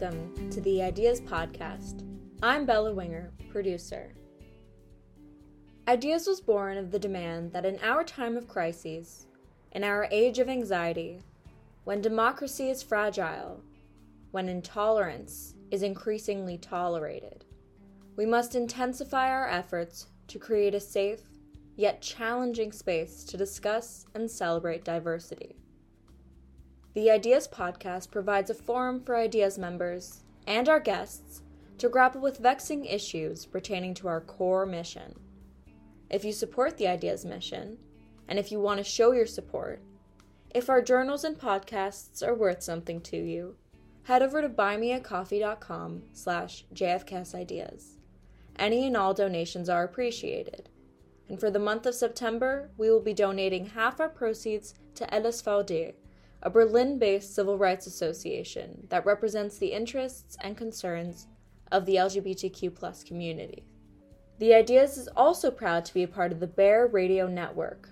Welcome to the Ideas Podcast. I'm Bella Winger, producer. Ideas was born of the demand that in our time of crises, in our age of anxiety, when democracy is fragile, when intolerance is increasingly tolerated, we must intensify our efforts to create a safe, yet challenging space to discuss and celebrate diversity. The Ideas Podcast provides a forum for Ideas members and our guests to grapple with vexing issues pertaining to our core mission. If you support the Ideas mission, and if you want to show your support, if our journals and podcasts are worth something to you, head over to buymeacoffee.com slash jfksideas. Any and all donations are appreciated. And for the month of September, we will be donating half our proceeds to LSVD, a Berlin based civil rights association that represents the interests and concerns of the LGBTQ community. The Ideas is also proud to be a part of the Bear Radio Network,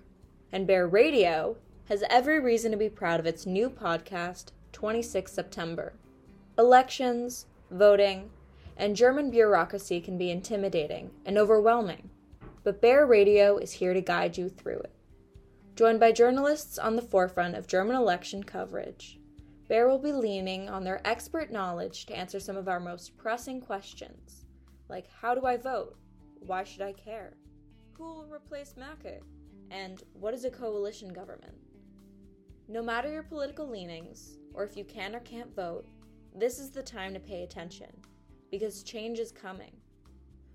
and Bear Radio has every reason to be proud of its new podcast, 26 September. Elections, voting, and German bureaucracy can be intimidating and overwhelming, but Bear Radio is here to guide you through it. Joined by journalists on the forefront of German election coverage, Bear will be leaning on their expert knowledge to answer some of our most pressing questions, like how do I vote? Why should I care? Who will replace Merkel? And what is a coalition government? No matter your political leanings, or if you can or can't vote, this is the time to pay attention, because change is coming.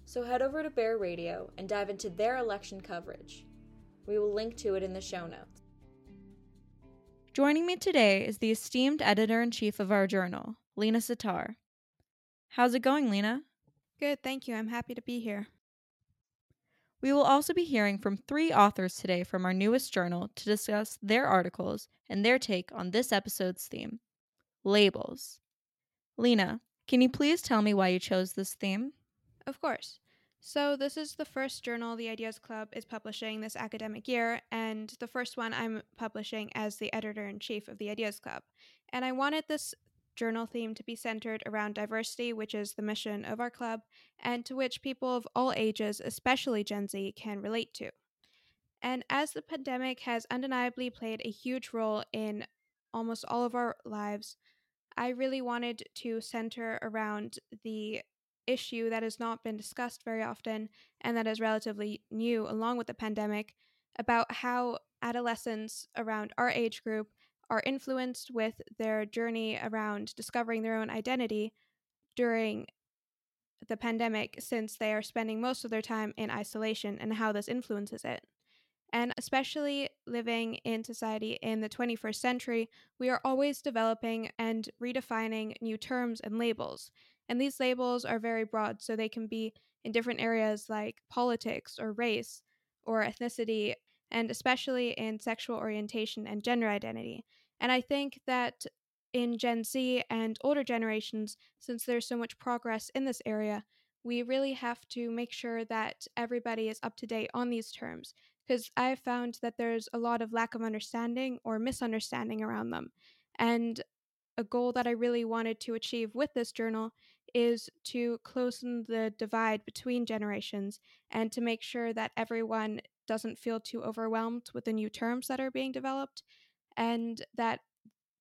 So head over to Bear Radio and dive into their election coverage. We will link to it in the show notes. Joining me today is the esteemed editor in chief of our journal, Lena Sitar. How's it going, Lena? Good, thank you. I'm happy to be here. We will also be hearing from three authors today from our newest journal to discuss their articles and their take on this episode's theme labels. Lena, can you please tell me why you chose this theme? Of course. So, this is the first journal the Ideas Club is publishing this academic year, and the first one I'm publishing as the editor in chief of the Ideas Club. And I wanted this journal theme to be centered around diversity, which is the mission of our club, and to which people of all ages, especially Gen Z, can relate to. And as the pandemic has undeniably played a huge role in almost all of our lives, I really wanted to center around the issue that has not been discussed very often and that is relatively new along with the pandemic about how adolescents around our age group are influenced with their journey around discovering their own identity during the pandemic since they are spending most of their time in isolation and how this influences it. And especially living in society in the 21st century, we are always developing and redefining new terms and labels. And these labels are very broad, so they can be in different areas like politics or race or ethnicity, and especially in sexual orientation and gender identity. And I think that in Gen Z and older generations, since there's so much progress in this area, we really have to make sure that everybody is up to date on these terms because I've found that there's a lot of lack of understanding or misunderstanding around them. And a goal that I really wanted to achieve with this journal is to close the divide between generations and to make sure that everyone doesn't feel too overwhelmed with the new terms that are being developed and that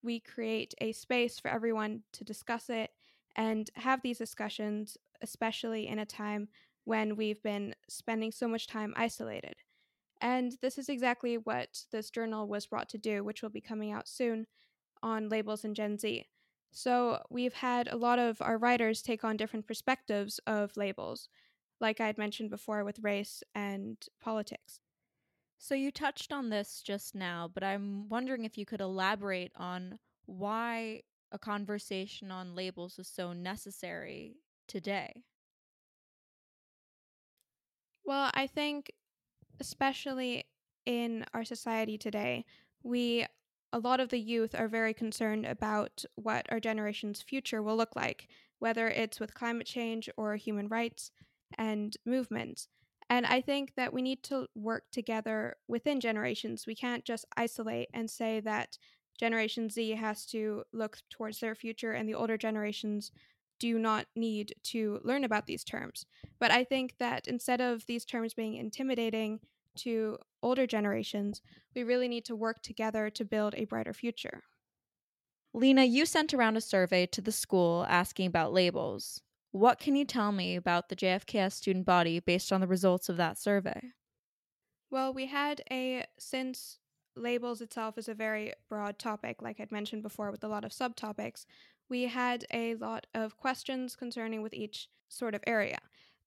we create a space for everyone to discuss it and have these discussions, especially in a time when we've been spending so much time isolated. And this is exactly what this journal was brought to do, which will be coming out soon on labels in Gen Z. So we've had a lot of our writers take on different perspectives of labels, like I had mentioned before with race and politics. So you touched on this just now, but I'm wondering if you could elaborate on why a conversation on labels is so necessary today. Well, I think especially in our society today, we a lot of the youth are very concerned about what our generation's future will look like, whether it's with climate change or human rights and movements. And I think that we need to work together within generations. We can't just isolate and say that Generation Z has to look towards their future, and the older generations do not need to learn about these terms. But I think that instead of these terms being intimidating to older generations, we really need to work together to build a brighter future. Lena, you sent around a survey to the school asking about labels. What can you tell me about the JFKS student body based on the results of that survey? Well, we had a, since labels itself is a very broad topic, like I'd mentioned before, with a lot of subtopics, we had a lot of questions concerning with each sort of area.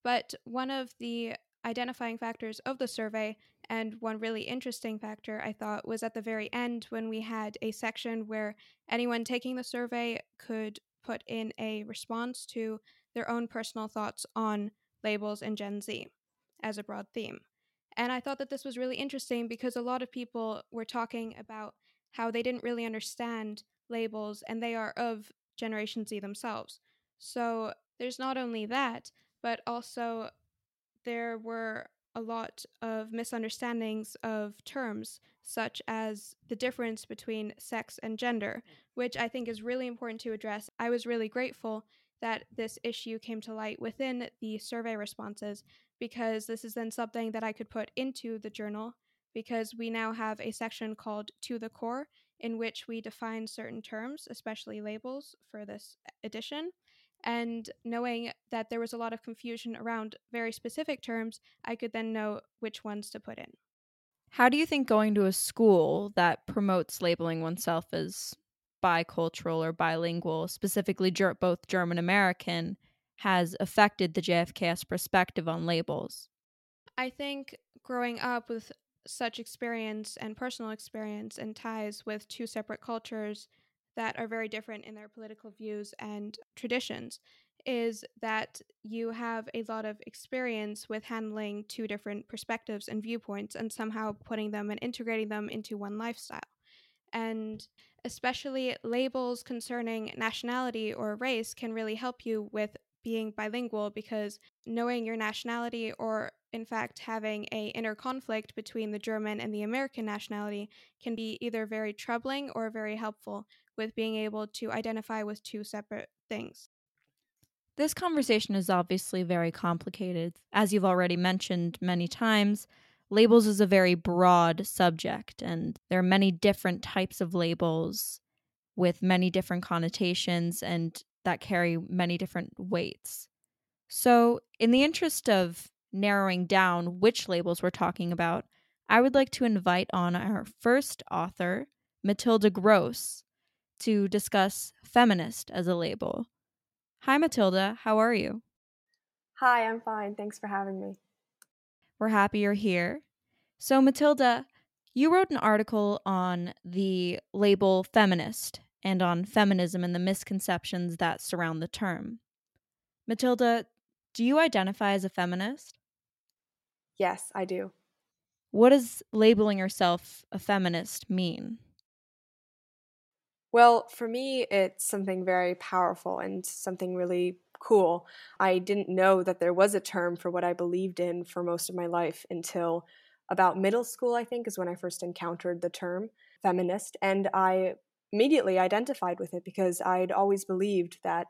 But one of the identifying factors of the survey, and one really interesting factor I thought was at the very end when we had a section where anyone taking the survey could put in a response to their own personal thoughts on labels and Gen Z as a broad theme. And I thought that this was really interesting because a lot of people were talking about how they didn't really understand labels and they are of Generation Z themselves. So there's not only that, but also there were a lot of misunderstandings of terms, such as the difference between sex and gender, mm. which I think is really important to address. I was really grateful that this issue came to light within the survey responses because this is then something that I could put into the journal because we now have a section called To the Core in which we define certain terms, especially labels, for this edition. And knowing that there was a lot of confusion around very specific terms, I could then know which ones to put in. How do you think going to a school that promotes labeling oneself as bicultural or bilingual, specifically ger- both German American, has affected the JFKS perspective on labels? I think growing up with such experience and personal experience and ties with two separate cultures that are very different in their political views and traditions is that you have a lot of experience with handling two different perspectives and viewpoints and somehow putting them and integrating them into one lifestyle. And especially labels concerning nationality or race can really help you with being bilingual because knowing your nationality or in fact having a inner conflict between the German and the American nationality can be either very troubling or very helpful with being able to identify with two separate things. This conversation is obviously very complicated. As you've already mentioned many times, labels is a very broad subject, and there are many different types of labels with many different connotations and that carry many different weights. So, in the interest of narrowing down which labels we're talking about, I would like to invite on our first author, Matilda Gross, to discuss feminist as a label. Hi, Matilda. How are you? Hi, I'm fine. Thanks for having me. We're happy you're here. So, Matilda, you wrote an article on the label feminist and on feminism and the misconceptions that surround the term. Matilda, do you identify as a feminist? Yes, I do. What does labeling yourself a feminist mean? Well, for me, it's something very powerful and something really cool. I didn't know that there was a term for what I believed in for most of my life until about middle school, I think, is when I first encountered the term feminist. And I immediately identified with it because I'd always believed that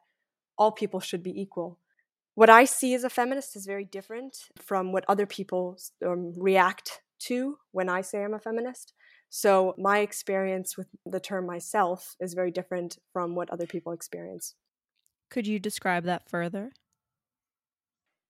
all people should be equal. What I see as a feminist is very different from what other people um, react to when I say I'm a feminist. So my experience with the term myself is very different from what other people experience. Could you describe that further?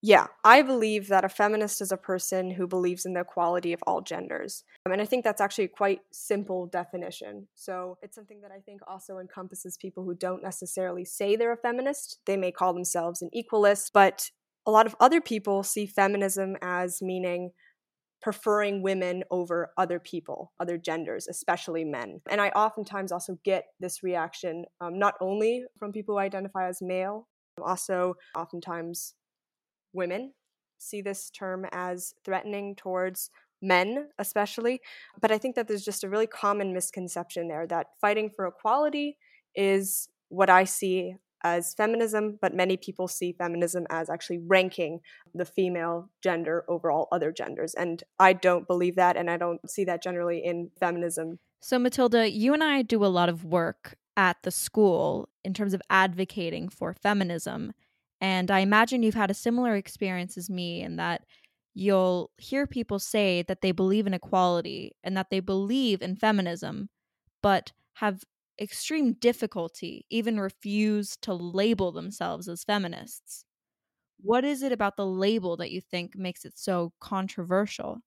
Yeah, I believe that a feminist is a person who believes in the equality of all genders. Um, and I think that's actually a quite simple definition. So it's something that I think also encompasses people who don't necessarily say they're a feminist. They may call themselves an equalist, but a lot of other people see feminism as meaning preferring women over other people, other genders, especially men. And I oftentimes also get this reaction um, not only from people who identify as male, also oftentimes women see this term as threatening towards men, especially. But I think that there's just a really common misconception there that fighting for equality is what I see as feminism, but many people see feminism as actually ranking the female gender over all other genders. And I don't believe that, and I don't see that generally in feminism. So, Matilda, you and I do a lot of work at the school in terms of advocating for feminism. And I imagine you've had a similar experience as me in that you'll hear people say that they believe in equality and that they believe in feminism, but have extreme difficulty, even refuse to label themselves as feminists. What is it about the label that you think makes it so controversial?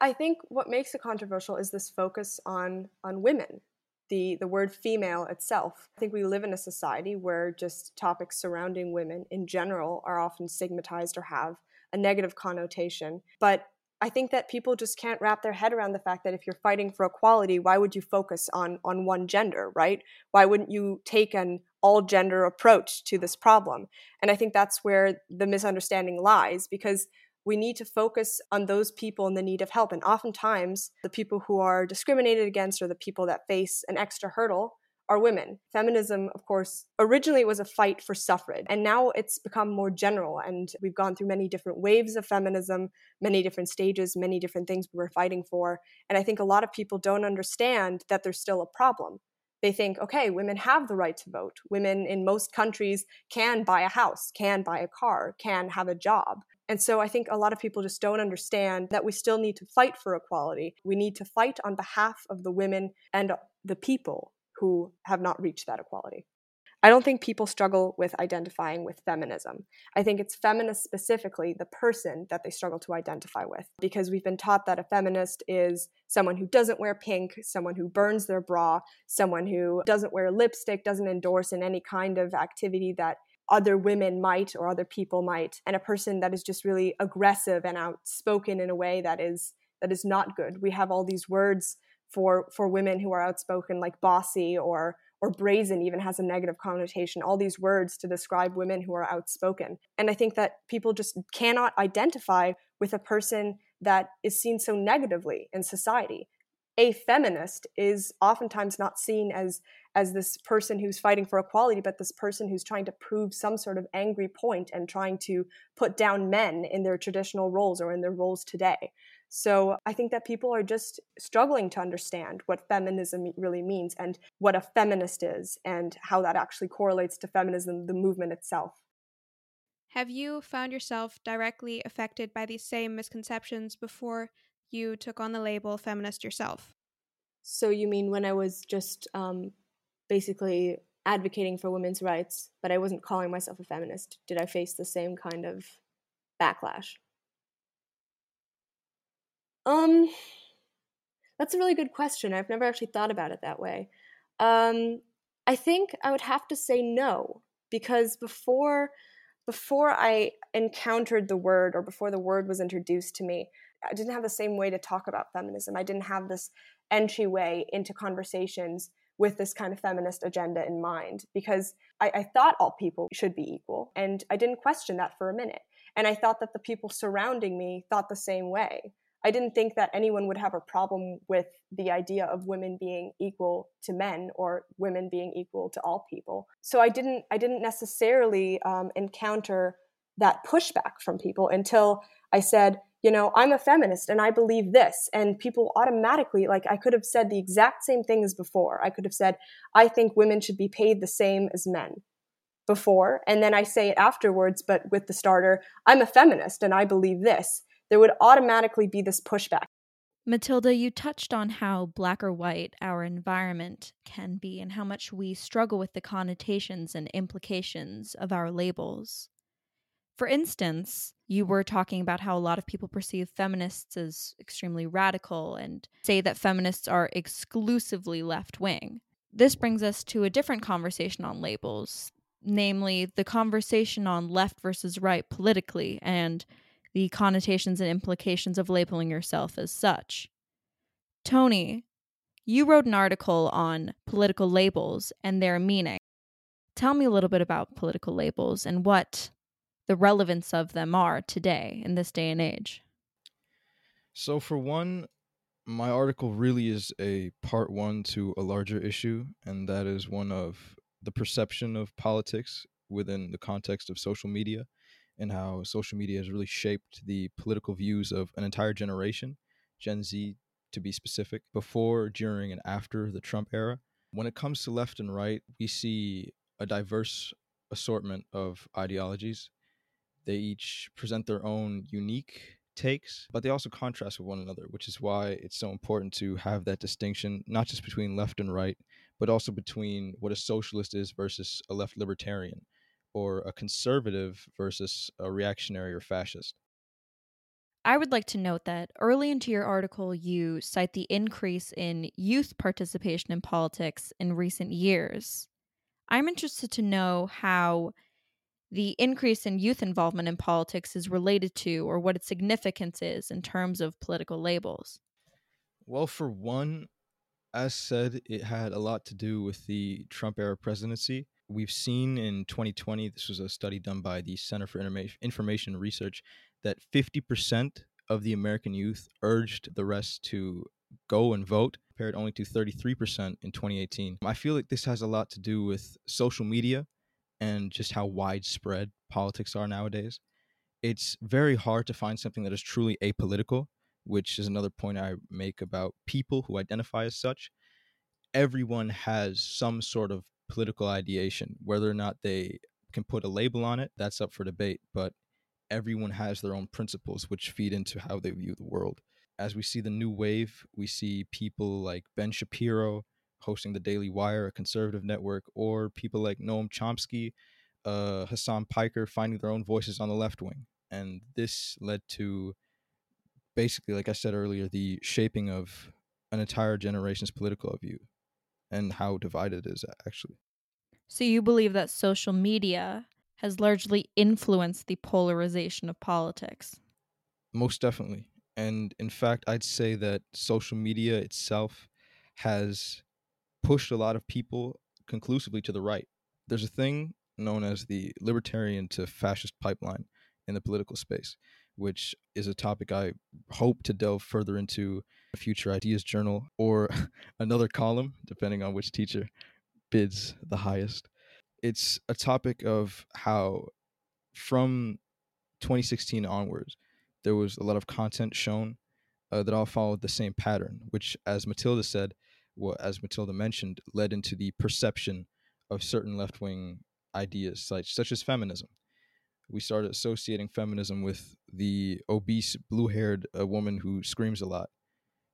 I think what makes it controversial is this focus on on women the, the word female itself. I think we live in a society where just topics surrounding women in general are often stigmatized or have a negative connotation. But I think that people just can't wrap their head around the fact that if you're fighting for equality, why would you focus on on one gender, right? Why wouldn't you take an all gender approach to this problem? And I think that's where the misunderstanding lies because we need to focus on those people in the need of help. And oftentimes, the people who are discriminated against or the people that face an extra hurdle are women. Feminism, of course, originally was a fight for suffrage, and now it's become more general. And we've gone through many different waves of feminism, many different stages, many different things we were fighting for. And I think a lot of people don't understand that there's still a problem. They think, okay, women have the right to vote. Women in most countries can buy a house, can buy a car, can have a job. And so I think a lot of people just don't understand that we still need to fight for equality. We need to fight on behalf of the women and the people who have not reached that equality. I don't think people struggle with identifying with feminism. I think it's feminist specifically, the person that they struggle to identify with, because we've been taught that a feminist is someone who doesn't wear pink, someone who burns their bra, someone who doesn't wear lipstick, doesn't endorse in any kind of activity that other women might or other people might and a person that is just really aggressive and outspoken in a way that is that is not good we have all these words for for women who are outspoken like bossy or or brazen even has a negative connotation. All these words to describe women who are outspoken. And i think that people just cannot identify with a person that is seen so negatively in society. A feminist is oftentimes not seen as as this person who's fighting for equality but this person who's trying to prove some sort of angry point and trying to put down men in their traditional roles or in their roles today so i think that people are just struggling to understand what feminism really means and what a feminist is and how that actually correlates to feminism the movement itself have you found yourself directly affected by these same misconceptions before you took on the label feminist yourself. So you mean when I was just um, basically advocating for women's rights, but I wasn't calling myself a feminist? Did I face the same kind of backlash? Um, that's a really good question. I've never actually thought about it that way. Um, I think I would have to say no because before before I encountered the word or before the word was introduced to me, I didn't have the same way to talk about feminism. I didn't have this entryway into conversations with this kind of feminist agenda in mind because I, I, thought all people should be equal and I didn't question that for a minute. And I thought that the people surrounding me thought the same way. I didn't think that anyone would have a problem with the idea of women being equal to men or women being equal to all people. So I didn't I didn't necessarily um, encounter that pushback from people until I said, you know, I'm a feminist and I believe this. And people automatically, like, I could have said the exact same thing as before. I could have said, I think women should be paid the same as men before. And then I say it afterwards, but with the starter, I'm a feminist and I believe this. There would automatically be this pushback. Matilda, you touched on how black or white our environment can be and how much we struggle with the connotations and implications of our labels. For instance, you were talking about how a lot of people perceive feminists as extremely radical and say that feminists are exclusively left wing. This brings us to a different conversation on labels, namely the conversation on left versus right politically and the connotations and implications of labeling yourself as such. Tony, you wrote an article on political labels and their meaning. Tell me a little bit about political labels and what the relevance of them are today in this day and age? So, for one, my article really is a part one to a larger issue, and that is one of the perception of politics within the context of social media and how social media has really shaped the political views of an entire generation, Gen Z to be specific, before, during, and after the Trump era. When it comes to left and right, we see a diverse assortment of ideologies. They each present their own unique takes, but they also contrast with one another, which is why it's so important to have that distinction, not just between left and right, but also between what a socialist is versus a left libertarian, or a conservative versus a reactionary or fascist. I would like to note that early into your article, you cite the increase in youth participation in politics in recent years. I'm interested to know how the increase in youth involvement in politics is related to or what its significance is in terms of political labels. Well, for one, as said, it had a lot to do with the Trump era presidency. We've seen in 2020, this was a study done by the Center for Information Research, that 50% of the American youth urged the rest to go and vote, compared only to 33% in 2018. I feel like this has a lot to do with social media and just how widespread politics are nowadays. It's very hard to find something that is truly apolitical, which is another point I make about people who identify as such. Everyone has some sort of political ideation, whether or not they can put a label on it, that's up for debate. But everyone has their own principles which feed into how they view the world. As we see the new wave, we see people like Ben Shapiro hosting the Daily Wire, a conservative network, or people like Noam Chomsky, uh, Hasan Piker finding their own voices on the left wing. And this led to basically, like I said earlier, the shaping of an entire generation's political view and how divided it is actually. So you believe that social media has largely influenced the polarization of politics. Most definitely. And in fact, I'd say that social media itself has pushed a lot of people conclusively to the right. There's a thing known as the libertarian to fascist pipeline in the political space, which is a topic I hope to delve further into a future ideas journal or another column, depending on which teacher bids the highest. It's a topic of how from 2016 onwards there was a lot of content shown uh, that all followed the same pattern which as matilda said well, as matilda mentioned led into the perception of certain left-wing ideas such, such as feminism we started associating feminism with the obese blue-haired uh, woman who screams a lot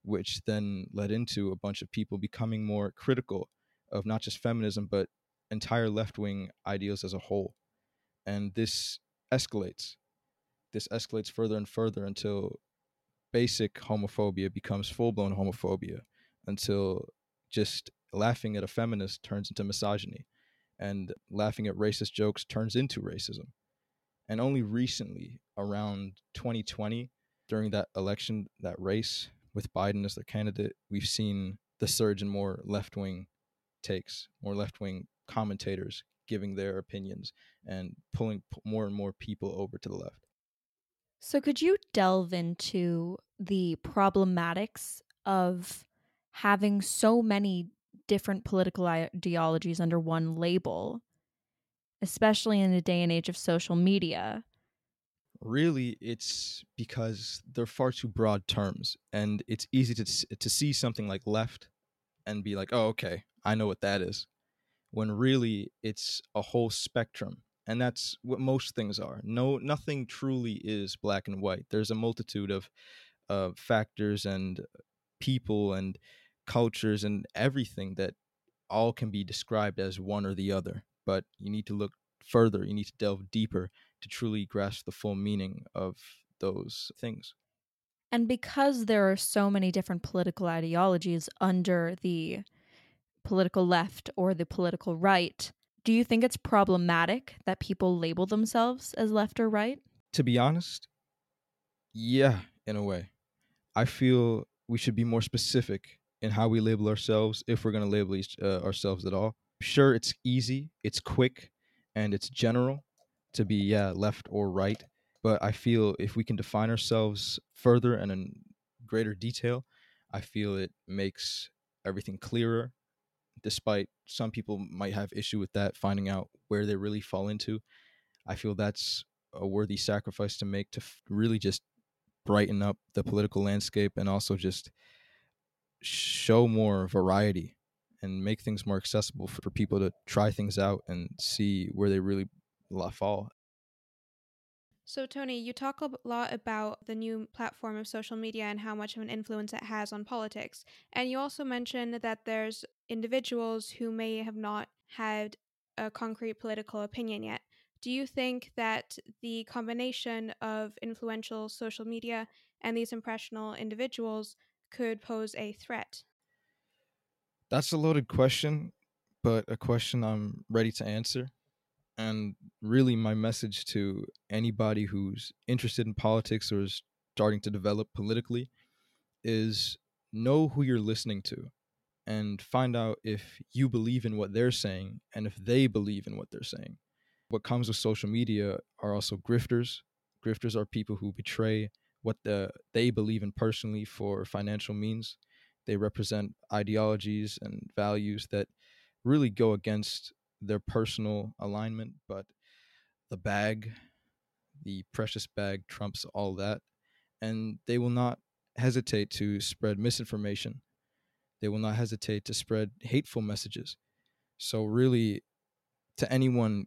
which then led into a bunch of people becoming more critical of not just feminism but entire left wing ideals as a whole. And this escalates. This escalates further and further until basic homophobia becomes full blown homophobia, until just laughing at a feminist turns into misogyny, and laughing at racist jokes turns into racism. And only recently, around 2020, during that election, that race with Biden as their candidate, we've seen the surge in more left wing takes, more left wing commentators giving their opinions and pulling more and more people over to the left. So, could you delve into the problematics of having so many different political ideologies under one label, especially in the day and age of social media? Really, it's because they're far too broad terms, and it's easy to to see something like left and be like, "Oh, okay, I know what that is." when really it's a whole spectrum and that's what most things are no nothing truly is black and white there's a multitude of uh, factors and people and cultures and everything that all can be described as one or the other but you need to look further you need to delve deeper to truly grasp the full meaning of those things and because there are so many different political ideologies under the political left or the political right, do you think it's problematic that people label themselves as left or right? To be honest, yeah, in a way. I feel we should be more specific in how we label ourselves if we're going to label each, uh, ourselves at all. Sure, it's easy, it's quick, and it's general to be, yeah, left or right. But I feel if we can define ourselves further and in greater detail, I feel it makes everything clearer despite some people might have issue with that finding out where they really fall into i feel that's a worthy sacrifice to make to f- really just brighten up the political landscape and also just show more variety and make things more accessible for people to try things out and see where they really fall. So, Tony, you talk a lot about the new platform of social media and how much of an influence it has on politics. And you also mentioned that there's individuals who may have not had a concrete political opinion yet. Do you think that the combination of influential social media and these impressionable individuals could pose a threat? That's a loaded question, but a question I'm ready to answer. And really, my message to anybody who's interested in politics or is starting to develop politically is know who you're listening to and find out if you believe in what they're saying and if they believe in what they're saying. What comes with social media are also grifters. Grifters are people who betray what the, they believe in personally for financial means. They represent ideologies and values that really go against their personal alignment, but the bag, the precious bag, trumps all that. And they will not hesitate to spread misinformation they will not hesitate to spread hateful messages. So, really, to anyone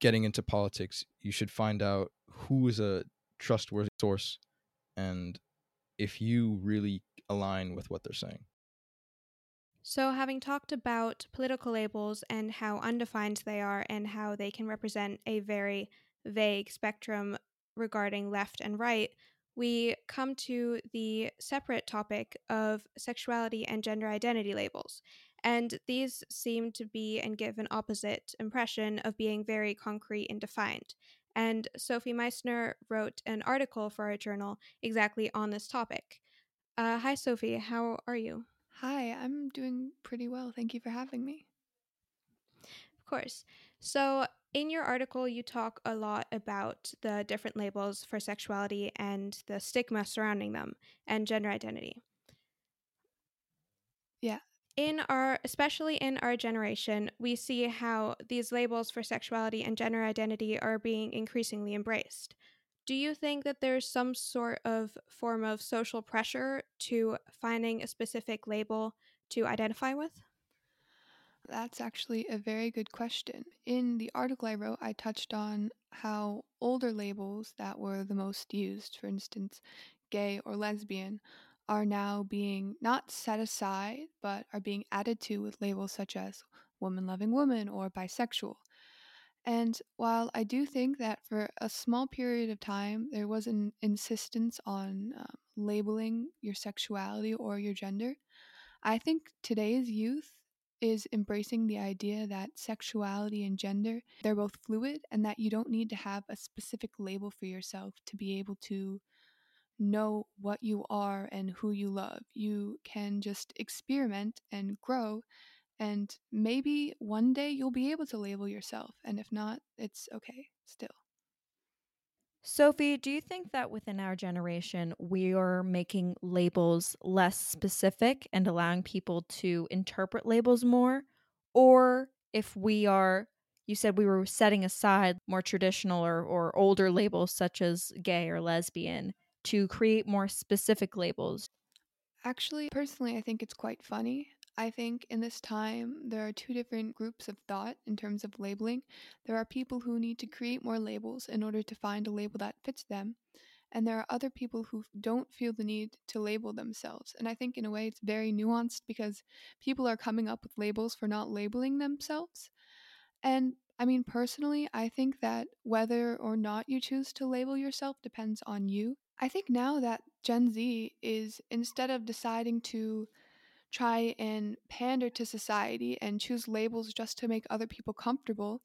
getting into politics, you should find out who is a trustworthy source and if you really align with what they're saying. So, having talked about political labels and how undefined they are and how they can represent a very vague spectrum regarding left and right, we come to the separate topic of sexuality and gender identity labels. And these seem to be and give an opposite impression of being very concrete and defined. And Sophie Meissner wrote an article for our journal exactly on this topic. Uh, hi, Sophie. How are you? Hi, I'm doing pretty well. Thank you for having me. Of course. So, in your article, you talk a lot about the different labels for sexuality and the stigma surrounding them and gender identity. Yeah. In our, especially in our generation, we see how these labels for sexuality and gender identity are being increasingly embraced. Do you think that there's some sort of form of social pressure to finding a specific label to identify with? That's actually a very good question. In the article I wrote, I touched on how older labels that were the most used, for instance, gay or lesbian, are now being not set aside, but are being added to with labels such as woman loving woman or bisexual. And while I do think that for a small period of time there was an insistence on um, labeling your sexuality or your gender, I think today's youth is embracing the idea that sexuality and gender they're both fluid and that you don't need to have a specific label for yourself to be able to know what you are and who you love. You can just experiment and grow and maybe one day you'll be able to label yourself and if not it's okay still. Sophie, do you think that within our generation we are making labels less specific and allowing people to interpret labels more? Or if we are, you said we were setting aside more traditional or, or older labels such as gay or lesbian to create more specific labels? Actually, personally, I think it's quite funny. I think in this time, there are two different groups of thought in terms of labeling. There are people who need to create more labels in order to find a label that fits them. And there are other people who don't feel the need to label themselves. And I think, in a way, it's very nuanced because people are coming up with labels for not labeling themselves. And I mean, personally, I think that whether or not you choose to label yourself depends on you. I think now that Gen Z is, instead of deciding to try and pander to society and choose labels just to make other people comfortable.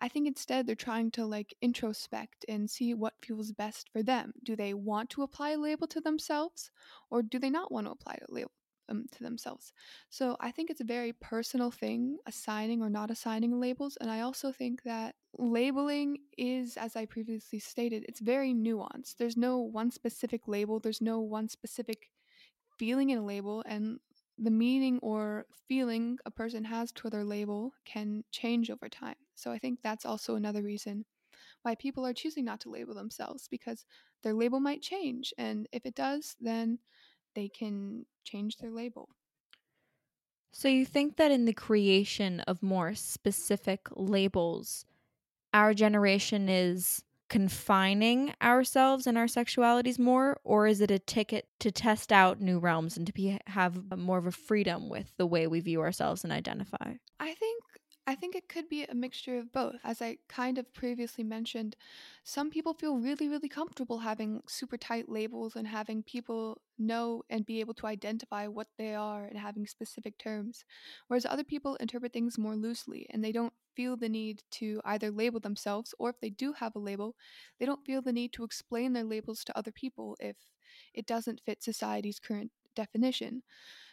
I think instead they're trying to like introspect and see what feels best for them. Do they want to apply a label to themselves or do they not want to apply a label um, to themselves? So I think it's a very personal thing, assigning or not assigning labels. And I also think that labeling is, as I previously stated, it's very nuanced. There's no one specific label, there's no one specific feeling in a label and the meaning or feeling a person has toward their label can change over time. So I think that's also another reason why people are choosing not to label themselves because their label might change. And if it does, then they can change their label. So, you think that in the creation of more specific labels, our generation is confining ourselves and our sexualities more, or is it a ticket to test out new realms and to be, have more of a freedom with the way we view ourselves and identify? I think I think it could be a mixture of both. As I kind of previously mentioned, some people feel really, really comfortable having super tight labels and having people know and be able to identify what they are and having specific terms. Whereas other people interpret things more loosely and they don't feel the need to either label themselves or if they do have a label, they don't feel the need to explain their labels to other people if it doesn't fit society's current definition.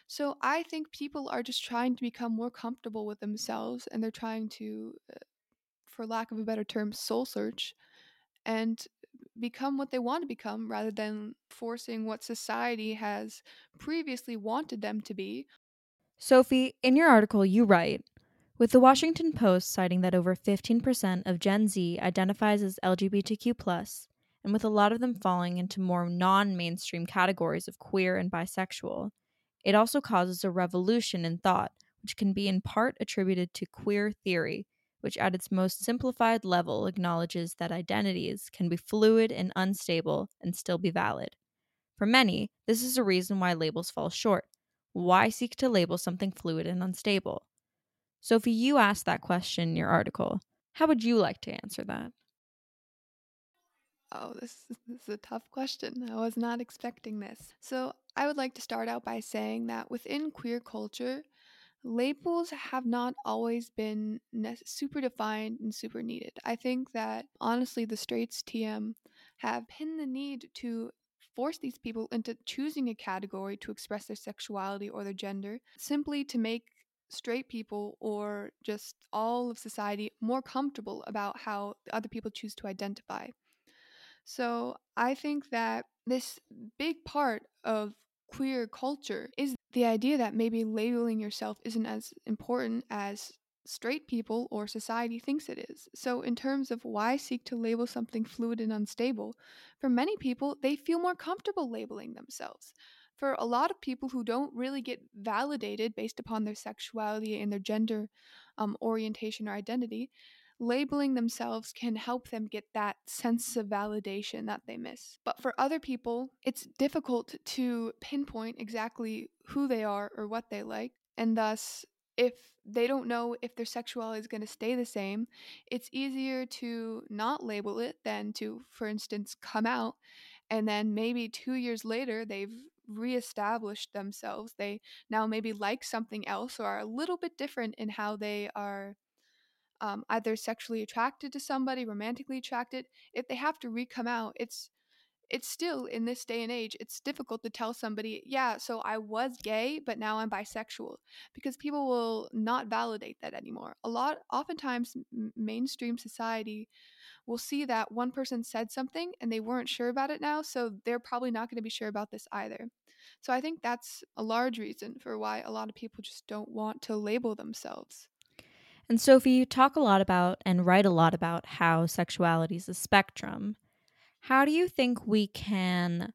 So I think people are just trying to become more comfortable with themselves and they're trying to, uh, for lack of a better term, soul search and become what they want to become rather than forcing what society has previously wanted them to be. Sophie, in your article, you write With the Washington Post citing that over 15% of Gen Z identifies as LGBTQ, and with a lot of them falling into more non mainstream categories of queer and bisexual, it also causes a revolution in thought, which can be in part attributed to queer theory, which at its most simplified level acknowledges that identities can be fluid and unstable and still be valid. For many, this is a reason why labels fall short. Why seek to label something fluid and unstable? Sophie, you asked that question in your article. How would you like to answer that? Oh, this, this is a tough question. I was not expecting this. So, I would like to start out by saying that within queer culture, labels have not always been super defined and super needed. I think that honestly, the straights TM have pinned the need to force these people into choosing a category to express their sexuality or their gender simply to make straight people or just all of society more comfortable about how other people choose to identify. So I think that this big part of queer culture is the idea that maybe labeling yourself isn't as important as straight people or society thinks it is. So, in terms of why seek to label something fluid and unstable, for many people, they feel more comfortable labeling themselves. For a lot of people who don't really get validated based upon their sexuality and their gender um, orientation or identity, labeling themselves can help them get that sense of validation that they miss. But for other people, it's difficult to pinpoint exactly who they are or what they like, and thus if they don't know if their sexuality is going to stay the same, it's easier to not label it than to, for instance, come out and then maybe two years later they've reestablished themselves. They now maybe like something else or are a little bit different in how they are um, either sexually attracted to somebody, romantically attracted, if they have to re-come out, it's it's still in this day and age, it's difficult to tell somebody, yeah, so I was gay, but now I'm bisexual, because people will not validate that anymore. A lot, oftentimes, m- mainstream society will see that one person said something and they weren't sure about it now, so they're probably not going to be sure about this either. So I think that's a large reason for why a lot of people just don't want to label themselves. And Sophie, you talk a lot about and write a lot about how sexuality is a spectrum. How do you think we can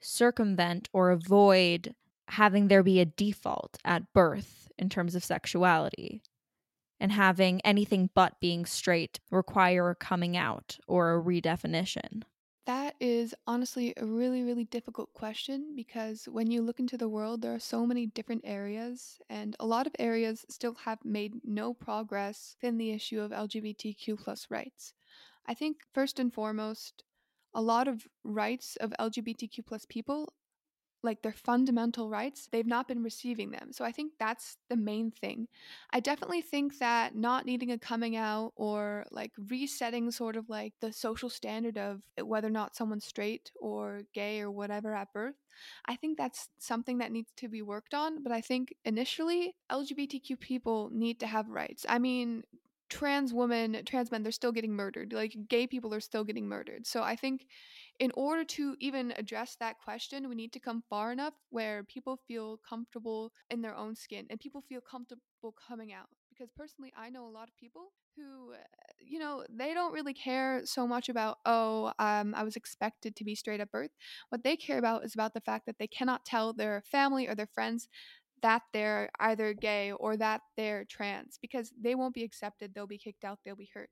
circumvent or avoid having there be a default at birth in terms of sexuality and having anything but being straight require a coming out or a redefinition? That is honestly a really, really difficult question because when you look into the world, there are so many different areas, and a lot of areas still have made no progress in the issue of LGBTQ plus rights. I think first and foremost, a lot of rights of LGBTQ plus people like their fundamental rights, they've not been receiving them. So I think that's the main thing. I definitely think that not needing a coming out or like resetting sort of like the social standard of whether or not someone's straight or gay or whatever at birth, I think that's something that needs to be worked on. But I think initially, LGBTQ people need to have rights. I mean, trans women, trans men, they're still getting murdered. Like gay people are still getting murdered. So I think in order to even address that question, we need to come far enough where people feel comfortable in their own skin and people feel comfortable coming out. Because personally, I know a lot of people who, uh, you know, they don't really care so much about, oh, um, I was expected to be straight at birth. What they care about is about the fact that they cannot tell their family or their friends that they're either gay or that they're trans because they won't be accepted, they'll be kicked out, they'll be hurt.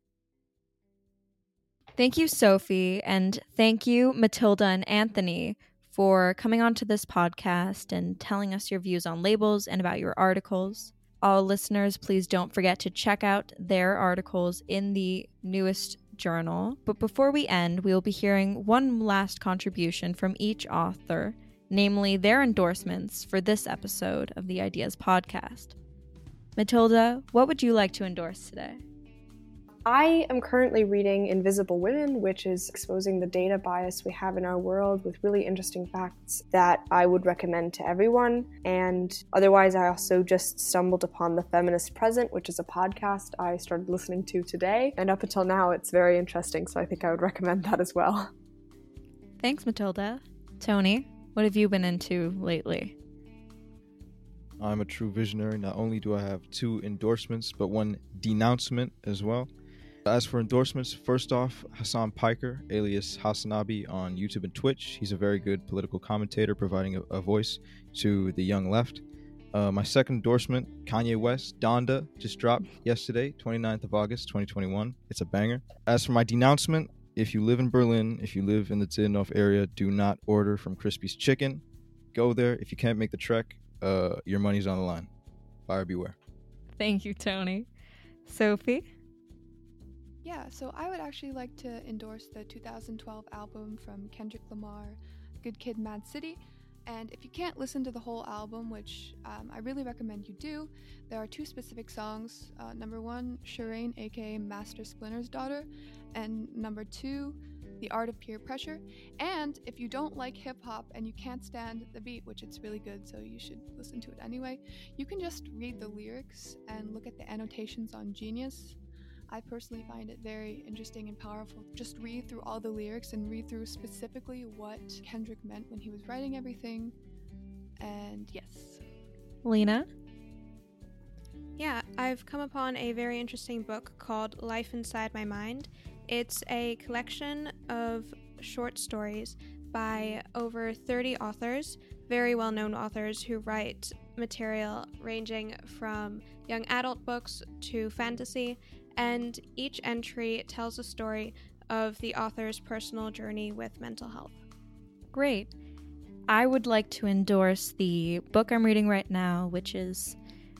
Thank you, Sophie, and thank you, Matilda and Anthony, for coming onto this podcast and telling us your views on labels and about your articles. All listeners, please don't forget to check out their articles in the newest journal. But before we end, we will be hearing one last contribution from each author, namely their endorsements for this episode of the Ideas Podcast. Matilda, what would you like to endorse today? I am currently reading Invisible Women, which is exposing the data bias we have in our world with really interesting facts that I would recommend to everyone. And otherwise, I also just stumbled upon The Feminist Present, which is a podcast I started listening to today. And up until now, it's very interesting, so I think I would recommend that as well. Thanks, Matilda. Tony, what have you been into lately? I'm a true visionary. Not only do I have two endorsements, but one denouncement as well. As for endorsements, first off, Hasan Piker, alias Hasanabi, on YouTube and Twitch. He's a very good political commentator, providing a, a voice to the young left. Uh, my second endorsement, Kanye West, Donda, just dropped yesterday, 29th of August, 2021. It's a banger. As for my denouncement, if you live in Berlin, if you live in the Zehlendorf area, do not order from Crispy's Chicken. Go there. If you can't make the trek, uh, your money's on the line. Buyer beware. Thank you, Tony. Sophie? Yeah, so I would actually like to endorse the 2012 album from Kendrick Lamar, Good Kid Mad City. And if you can't listen to the whole album, which um, I really recommend you do, there are two specific songs. Uh, number one, Sherane, aka Master Splinter's daughter, and number two, The Art of Peer Pressure. And if you don't like hip hop and you can't stand the beat, which it's really good, so you should listen to it anyway, you can just read the lyrics and look at the annotations on Genius. I personally find it very interesting and powerful. Just read through all the lyrics and read through specifically what Kendrick meant when he was writing everything. And yes. Lena? Yeah, I've come upon a very interesting book called Life Inside My Mind. It's a collection of short stories by over 30 authors, very well known authors who write material ranging from young adult books to fantasy and each entry tells a story of the author's personal journey with mental health. Great. I would like to endorse the book I'm reading right now, which is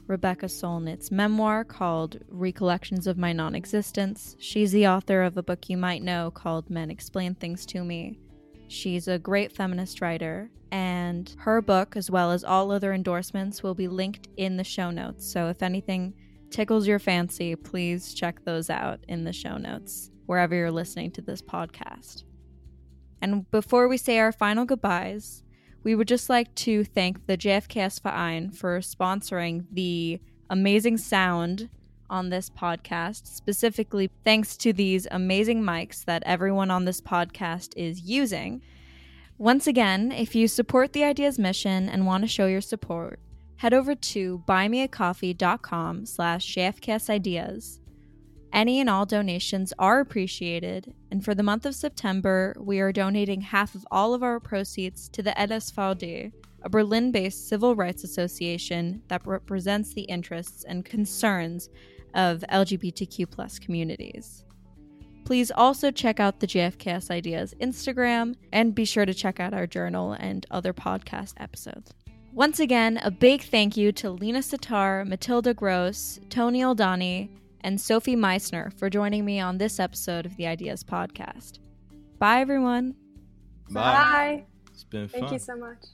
Rebecca Solnit's memoir called Recollections of My Non Existence. She's the author of a book you might know called Men Explain Things to Me. She's a great feminist writer, and her book, as well as all other endorsements, will be linked in the show notes. So if anything tickles your fancy, please check those out in the show notes, wherever you're listening to this podcast. And before we say our final goodbyes, we would just like to thank the JFKS Verein for sponsoring the amazing sound on this podcast. Specifically, thanks to these amazing mics that everyone on this podcast is using. Once again, if you support the Ideas mission and want to show your support, head over to buymeacoffee.com slash jfksideas. Any and all donations are appreciated, and for the month of September, we are donating half of all of our proceeds to the LSVD, a Berlin based civil rights association that represents the interests and concerns of LGBTQ plus communities. Please also check out the JFKS Ideas Instagram and be sure to check out our journal and other podcast episodes. Once again, a big thank you to Lena Sitar, Matilda Gross, Tony Aldani, and Sophie Meissner for joining me on this episode of the Ideas Podcast. Bye, everyone. Bye. Bye. It's been Thank fun. you so much.